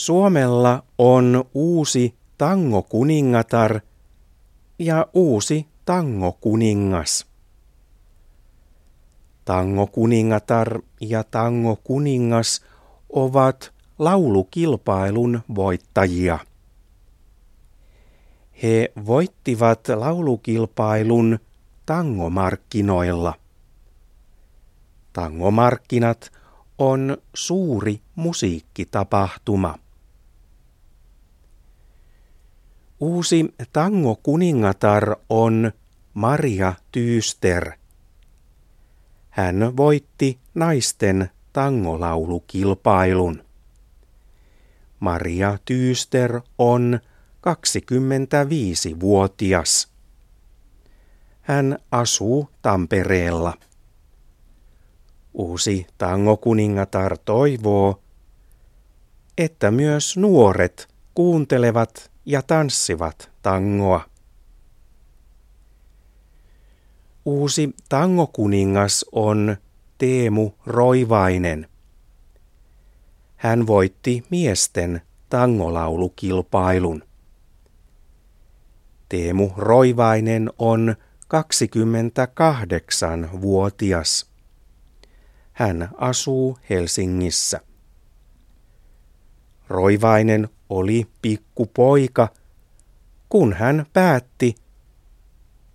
Suomella on uusi tangokuningatar ja uusi tangokuningas. Tangokuningatar ja tangokuningas ovat laulukilpailun voittajia. He voittivat laulukilpailun tangomarkkinoilla. Tangomarkkinat on suuri musiikkitapahtuma. Uusi tango-kuningatar on Maria Tyyster. Hän voitti naisten tangolaulukilpailun. Maria Tyyster on 25-vuotias. Hän asuu Tampereella. Uusi tangokuningatar toivoo, että myös nuoret kuuntelevat ja tanssivat tangoa. Uusi tangokuningas on Teemu Roivainen. Hän voitti miesten tangolaulukilpailun. Teemu Roivainen on 28-vuotias. Hän asuu Helsingissä. Roivainen oli pikkupoika, kun hän päätti,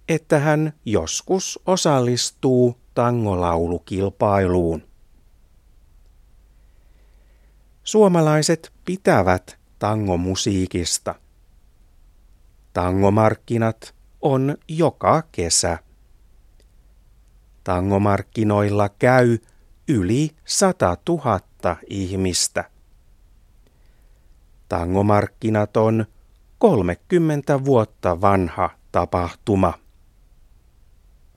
että hän joskus osallistuu tangolaulukilpailuun. Suomalaiset pitävät tangomusiikista. Tangomarkkinat on joka kesä. Tangomarkkinoilla käy yli sata tuhatta ihmistä. Tangomarkkinat on 30 vuotta vanha tapahtuma.